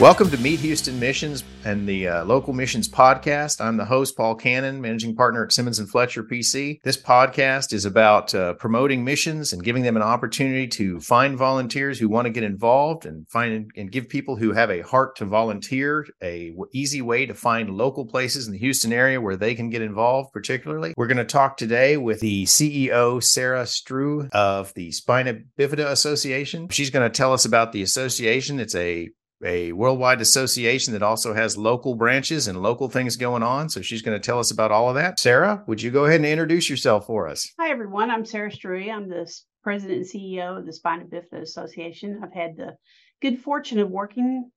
Welcome to Meet Houston Missions and the uh, Local Missions Podcast. I'm the host, Paul Cannon, managing partner at Simmons and Fletcher PC. This podcast is about uh, promoting missions and giving them an opportunity to find volunteers who want to get involved and find and give people who have a heart to volunteer a w- easy way to find local places in the Houston area where they can get involved. Particularly, we're going to talk today with the CEO Sara Struwe of the Spina Bifida Association. She's going to tell us about the association. It's a a worldwide association that also has local branches and local things going on. So she's going to tell us about all of that. Sarah, would you go ahead and introduce yourself for us? Hi, everyone. I'm Sara Struwe. I'm the president and CEO of the Spina Bifida Association. I've had the good fortune of working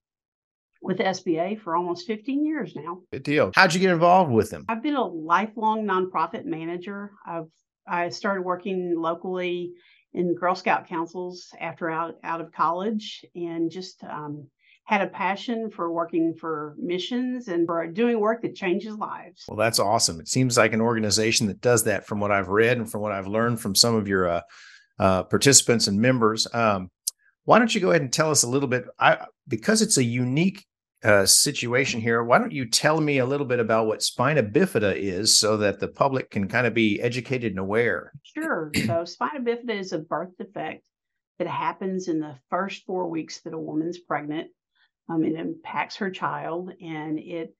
with SBA for almost 15 years now. Good deal. How'd you get involved with them? I've been a lifelong nonprofit manager. I've I started working locally in Girl Scout councils after out out of college, and just um, had a passion for working for missions and for doing work that changes lives. Well, that's awesome. It seems like an organization that does that from what I've read and from what I've learned from some of your uh, uh, participants and members. Um, why don't you go ahead and tell us a little bit? I, because it's a unique uh, situation here, why don't you tell me a little bit about what spina bifida is so that the public can kind of be educated and aware? Sure. So, spina bifida is a birth defect that happens in the first four weeks that a woman's pregnant. Um, it impacts her child, and it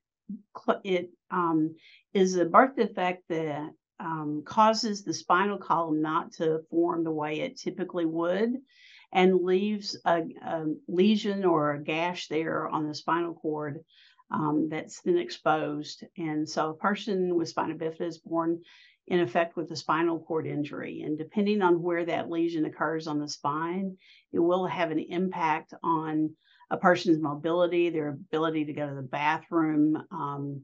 it um, is a birth defect that um, causes the spinal column not to form the way it typically would, and leaves a, a lesion or a gash there on the spinal cord um, that's then exposed. And so, a person with spina bifida is born in effect with a spinal cord injury. And depending on where that lesion occurs on the spine, it will have an impact on a person's mobility, their ability to go to the bathroom, um,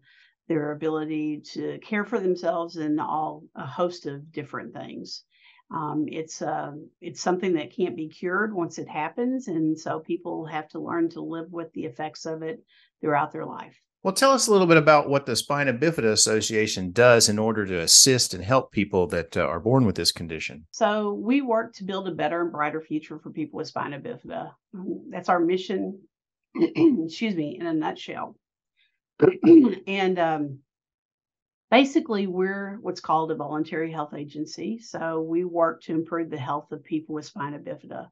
their ability to care for themselves, and all a host of different things. Um, it's uh, it's something that can't be cured once it happens, and so people have to learn to live with the effects of it throughout their life. Well, tell us a little bit about what the Spina Bifida Association does in order to assist and help people that uh, are born with this condition. So, we work to build a better and brighter future for people with spina bifida. That's our mission, excuse me, in a nutshell. and um, basically, we're what's called a voluntary health agency. So, we work to improve the health of people with spina bifida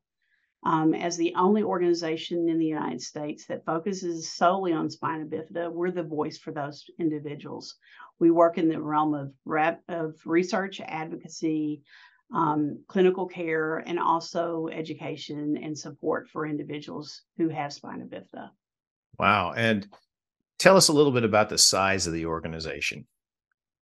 um, as the only organization in the United States that focuses solely on spina bifida, we're the voice for those individuals. We work in the realm of, rep, of research, advocacy, um, clinical care, and also education and support for individuals who have spina bifida. Wow. And tell us a little bit about the size of the organization.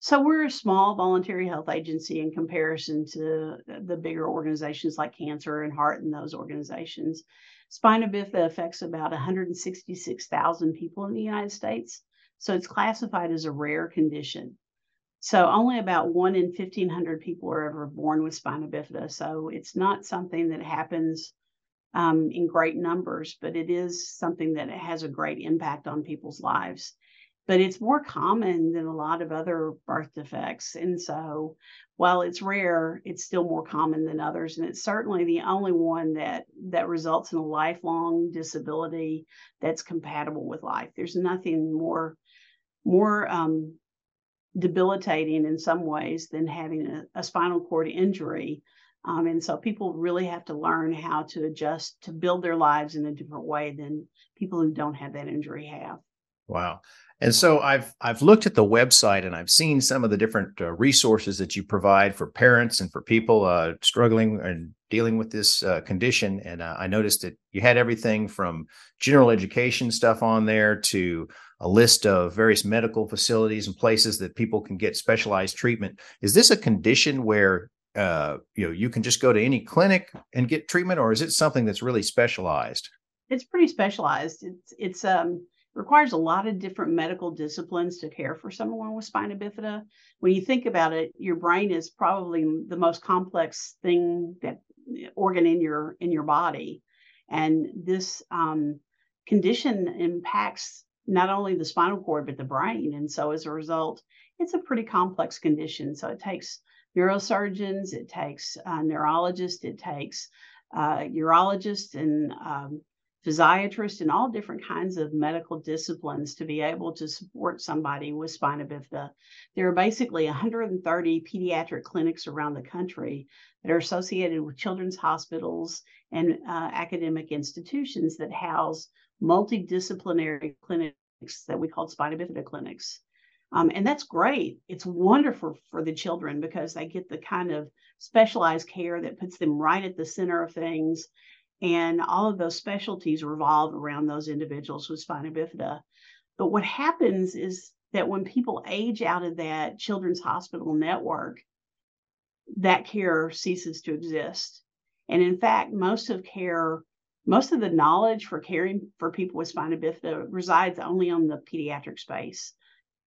So we're a small voluntary health agency in comparison to the bigger organizations like cancer and heart and those organizations. Spina bifida affects about 166,000 people in the United States. So it's classified as a rare condition. So only about one in 1,500 people are ever born with spina bifida. So it's not something that happens um, in great numbers, but it is something that has a great impact on people's lives but it's more common than a lot of other birth defects. And so while it's rare, it's still more common than others. And it's certainly the only one that that results in a lifelong disability that's compatible with life. There's nothing more more um, debilitating in some ways than having a, a spinal cord injury. Um, and so people really have to learn how to adjust to build their lives in a different way than people who don't have that injury have. Wow. And so I've I've looked at the website and I've seen some of the different uh, resources that you provide for parents and for people uh, struggling and dealing with this uh, condition. And uh, I noticed that you had everything from general education stuff on there to a list of various medical facilities and places that people can get specialized treatment. Is this a condition where uh, you know you can just go to any clinic and get treatment, or is it something that's really specialized? It's pretty specialized. It's it's um requires a lot of different medical disciplines to care for someone with spina bifida. When you think about it, your brain is probably the most complex thing that organ in your in your body, and this um, condition impacts not only the spinal cord but the brain. And so, as a result, it's a pretty complex condition. So it takes neurosurgeons, it takes uh, neurologists, it takes uh, urologists, and um, physiatrists, and all different kinds of medical disciplines to be able to support somebody with spina bifida. There are basically 130 pediatric clinics around the country that are associated with children's hospitals and uh, academic institutions that house multidisciplinary clinics that we call spina bifida clinics. Um, and that's great. It's wonderful for the children because they get the kind of specialized care that puts them right at the center of things. And all of those specialties revolve around those individuals with spina bifida. But what happens is that when people age out of that children's hospital network, that care ceases to exist. And in fact, most of care, most of the knowledge for caring for people with spina bifida resides only on the pediatric space.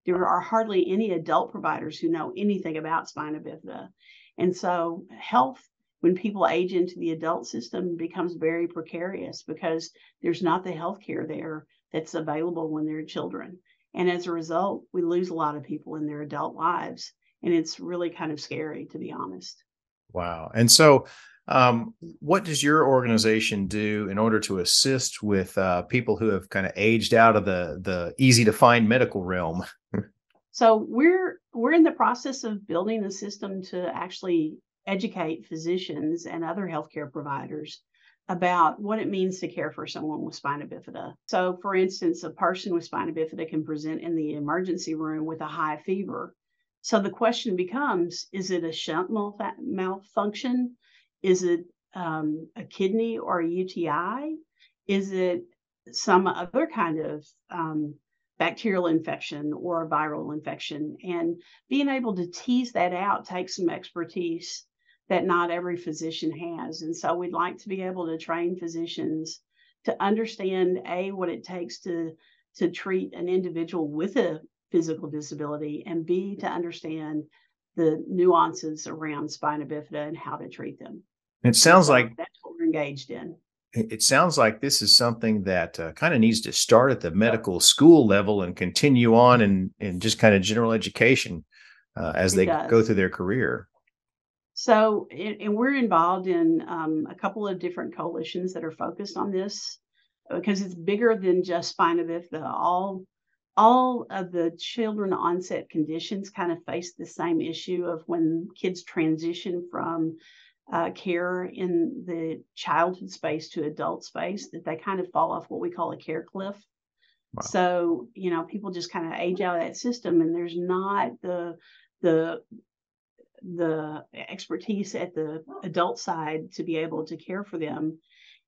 There are hardly any adult providers who know anything about spina bifida. And so health when people age into the adult system becomes very precarious because there's not the health care there that's available when they're children. And as a result, we lose a lot of people in their adult lives. And it's really kind of scary, to be honest. Wow. And so, um, what does your organization do in order to assist with uh, people who have kind of aged out of the the easy to find medical realm? so we're we're in the process of building a system to actually educate physicians and other healthcare providers about what it means to care for someone with spina bifida. So, for instance, a person with spina bifida can present in the emergency room with a high fever. So the question becomes is it a shunt malfunction? Is it um, a kidney or a UTI? Is it some other kind of um, bacterial infection or a viral infection? And being able to tease that out takes some expertise that not every physician has. And so we'd like to be able to train physicians to understand A, what it takes to, to treat an individual with a physical disability, and B, to understand the nuances around spina bifida and how to treat them. It sounds so like that's what we're engaged in. It sounds like this is something that uh, kind of needs to start at the medical school level and continue on in, in just kind of general education uh, as it they does. go through their career. So, and we're involved in um, a couple of different coalitions that are focused on this because it's bigger than just spina bifida. All all of the children onset conditions kind of face the same issue of when kids transition from uh, care in the childhood space to adult space that they kind of fall off what we call a care cliff. Wow. So you know people just kind of age out of that system, and there's not the the the expertise at the adult side to be able to care for them.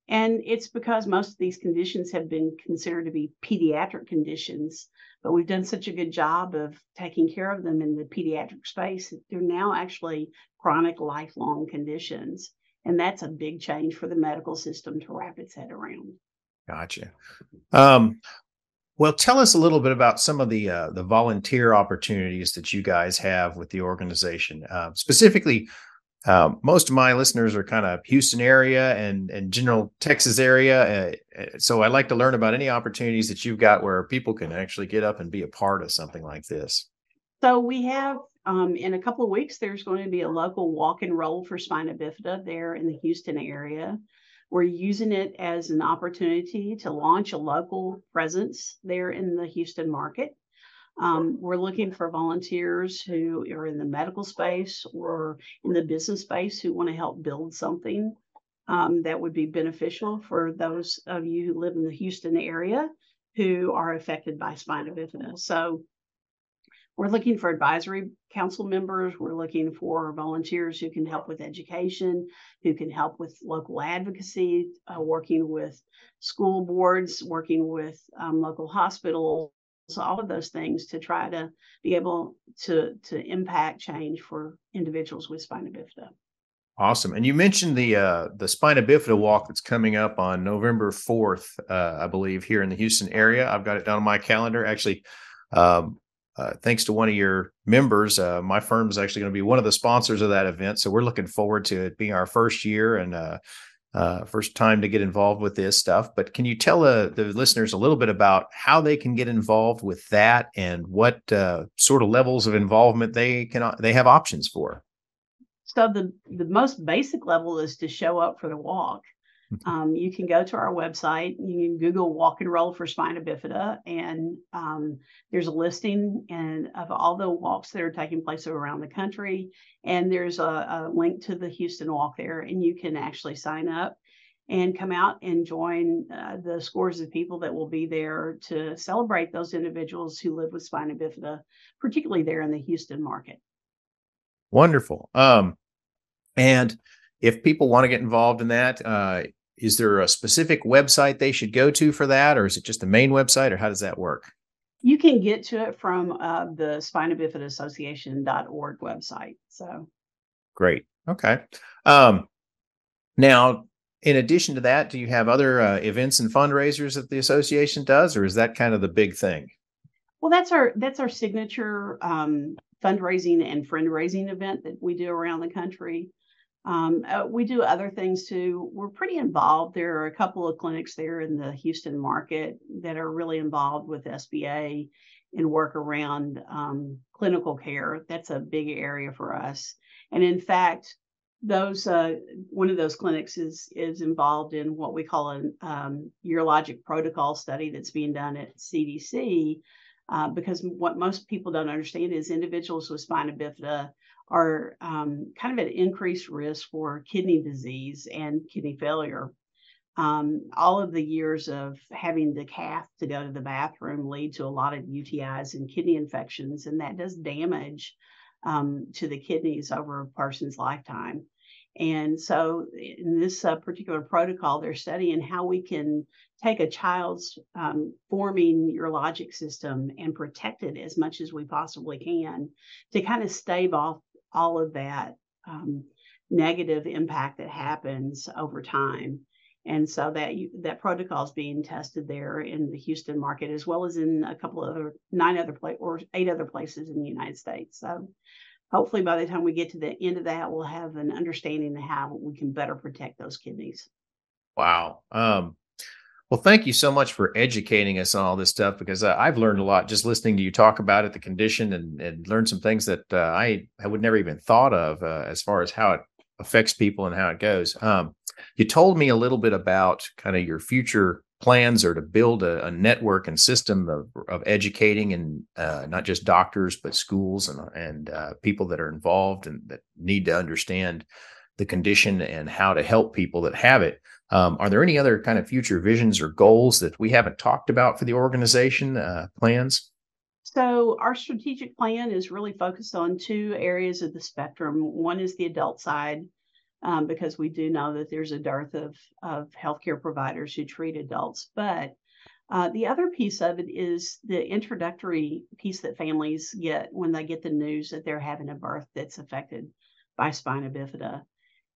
And it's because most of these conditions have been considered to be pediatric conditions, but we've done such a good job of taking care of them in the pediatric space. They're now actually chronic lifelong conditions. And that's a big change for the medical system to wrap its head around. Gotcha. Um, well, tell us a little bit about some of the uh, the volunteer opportunities that you guys have with the organization. Uh, specifically, uh, most of my listeners are kind of Houston area and and general Texas area, uh, uh, so I'd like to learn about any opportunities that you've got where people can actually get up and be a part of something like this. So we have um, in a couple of weeks. There's going to be a local walk and roll for spina bifida there in the Houston area. We're using it as an opportunity to launch a local presence there in the Houston market. Um, we're looking for volunteers who are in the medical space or in the business space who want to help build something um, that would be beneficial for those of you who live in the Houston area who are affected by spina bifida. So we're looking for advisory council members. We're looking for volunteers who can help with education, who can help with local advocacy, uh, working with school boards, working with um, local hospitals, all of those things to try to be able to to impact change for individuals with spina bifida. Awesome. And you mentioned the uh, the Spina Bifida Walk that's coming up on November fourth, uh, I believe, here in the Houston area. I've got it down on my calendar. Actually, um, uh, thanks to one of your members, uh, my firm is actually going to be one of the sponsors of that event. So we're looking forward to it being our first year and uh, uh first time to get involved with this stuff. But can you tell uh, the listeners a little bit about how they can get involved with that and what uh, sort of levels of involvement they can they have options for? So the the most basic level is to show up for the walk. Mm-hmm. Um, you can go to our website. You can Google walk and roll for spina bifida, and um, there's a listing and of all the walks that are taking place around the country. And there's a, a link to the Houston Walk there, and you can actually sign up and come out and join uh, the scores of people that will be there to celebrate those individuals who live with spina bifida, particularly there in the Houston market. Wonderful. Um, and if people want to get involved in that, uh, is there a specific website they should go to for that, or is it just the main website, or how does that work? You can get to it from uh, the Spina Bifida Association.org website. So great. Okay. Um, now, in addition to that, do you have other uh, events and fundraisers that the association does, or is that kind of the big thing? Well, that's our that's our signature um, fundraising and friend raising event that we do around the country. Um, uh, we do other things too. We're pretty involved. There are a couple of clinics there in the Houston market that are really involved with SBA and work around um, clinical care. That's a big area for us. And in fact, those uh, one of those clinics is is involved in what we call a um, urologic protocol study that's being done at CDC. Uh, because what most people don't understand is individuals with spina bifida are um, kind of at increased risk for kidney disease and kidney failure. Um, all of the years of having the cath to go to the bathroom lead to a lot of UTIs and kidney infections, and that does damage um, to the kidneys over a person's lifetime. And so, in this uh, particular protocol, they're studying how we can take a child's um, forming urologic system and protect it as much as we possibly can to kind of stave off all of that um, negative impact that happens over time. And so that you, that protocol is being tested there in the Houston market, as well as in a couple of other nine other place or eight other places in the United States. So hopefully by the time we get to the end of that, we'll have an understanding of how we can better protect those kidneys. Wow. Um, well, thank you so much for educating us on all this stuff because uh, I've learned a lot just listening to you talk about it, the condition, and, and learned some things that uh, I, I would never even thought of uh, as far as how it affects people and how it goes. Um, you told me a little bit about kind of your future plans or to build a, a network and system of, of educating and uh, not just doctors but schools and and uh, people that are involved and that need to understand the condition and how to help people that have it. Um, are there any other kind of future visions or goals that we haven't talked about for the organization uh, plans? So, our strategic plan is really focused on two areas of the spectrum. One is the adult side, um, because we do know that there's a dearth of, of healthcare providers who treat adults. But uh, the other piece of it is the introductory piece that families get when they get the news that they're having a birth that's affected by spina bifida.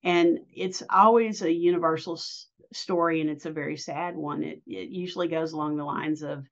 And it's always a universal s- story and it's a very sad one. It, it usually goes along the lines of,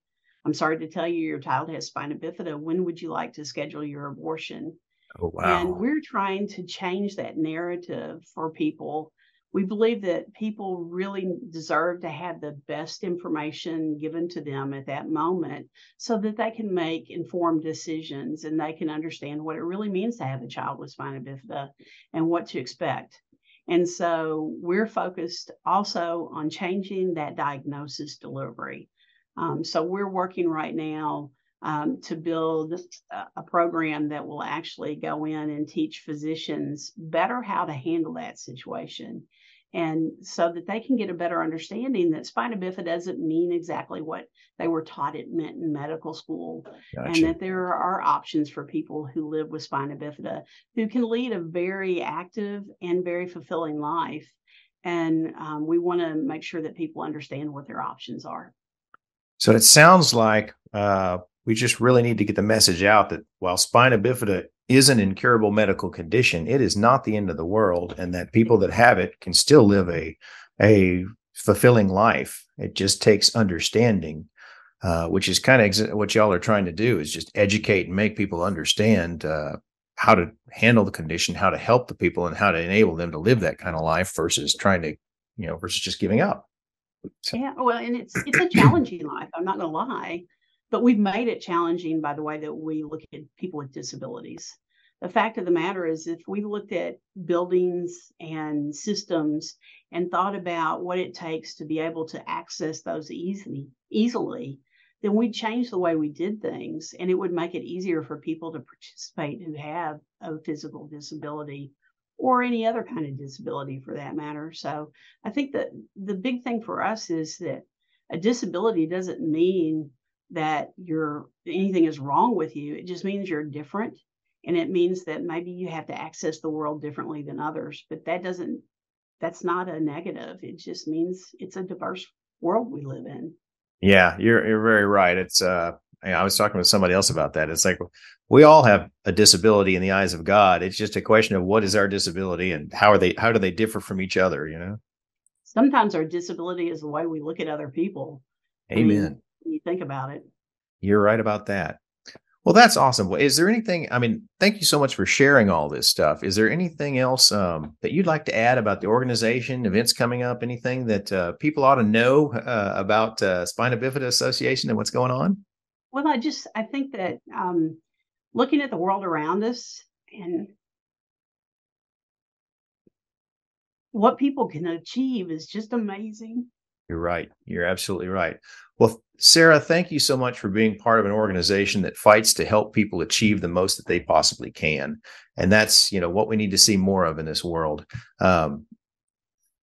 I'm sorry to tell you, your child has spina bifida. When would you like to schedule your abortion? Oh, wow. And we're trying to change that narrative for people. We believe that people really deserve to have the best information given to them at that moment so that they can make informed decisions and they can understand what it really means to have a child with spina bifida and what to expect. And so we're focused also on changing that diagnosis delivery. Um, so we're working right now um, to build a program that will actually go in and teach physicians better how to handle that situation. And so that they can get a better understanding that spina bifida doesn't mean exactly what they were taught it meant in medical school, gotcha. and that there are options for people who live with spina bifida who can lead a very active and very fulfilling life. And um, we want to make sure that people understand what their options are. So it sounds like uh, we just really need to get the message out that while spina bifida is an incurable medical condition, it is not the end of the world, and that people that have it can still live a a fulfilling life. It just takes understanding, uh, which is kind of ex- what y'all are trying to do is just educate and make people understand uh, how to handle the condition, how to help the people, and how to enable them to live that kind of life versus trying to, you know, versus just giving up. So. Yeah, well, and it's it's a challenging life. I'm not to lie but we've made it challenging by the way that we look at people with disabilities. the fact of the matter is, if we looked at buildings and systems and thought about what it takes to be able to access those easily, easily, then we'd change the way we did things, and it would make it easier for people to participate who have a physical disability or any other kind of disability for that matter. So I think that the big thing for us is that a disability doesn't mean that you're anything is wrong with you. It just means you're different. And it means that maybe you have to access the world differently than others but that doesn't that's not a negative. It just means it's a diverse world we live in. Yeah you're you're very right. It's uh i was talking with somebody else about that. It's like we all have a disability in the eyes of god. It's just a question of what is our disability and how are they how do they differ from each other you know? Sometimes our disability is the way we look at other people. Amen I mean, you think about it you're right about that well, that's awesome. Is there anything? I mean, thank you so much for sharing all this stuff. Is there anything else um, that you'd like to add about the organization, events coming up, anything that uh, people ought to know uh, about uh, Spina Bifida Association and what's going on? Well, I just I think that um, looking at the world around us and what people can achieve is just amazing. You're right. You're absolutely right. Well, Sara, thank you so much for being part of an organization that fights to help people achieve the most that they possibly can. And that's, you know, what we need to see more of in this world. Um,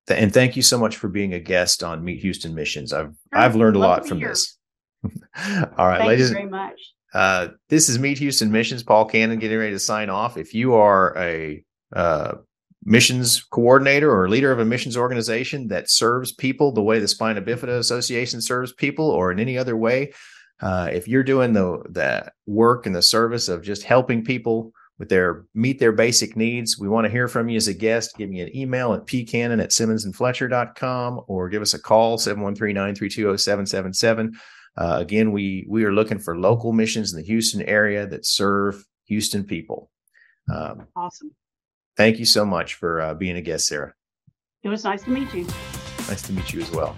th- and thank you so much for being a guest on Meet Houston Missions. I've. I've learned a lot from here. this. All right, thank ladies. very much. Uh, this is Meet Houston Missions. Paul Cannon getting ready to sign off. If you are a uh, missions coordinator or leader of a missions organization that serves people the way the Spina Bifida Association serves people, or in any other way, uh, if you're doing the the work and the service of just helping people with their meet their basic needs, we want to hear from you as a guest. Give me an email at pcannon at simmonsandfletcher.com or give us a call 713-932-0777. Uh, again, we we are looking for local missions in the Houston area that serve Houston people. Um, awesome. Thank you so much for uh, being a guest, Sara. It was nice to meet you. Nice to meet you as well.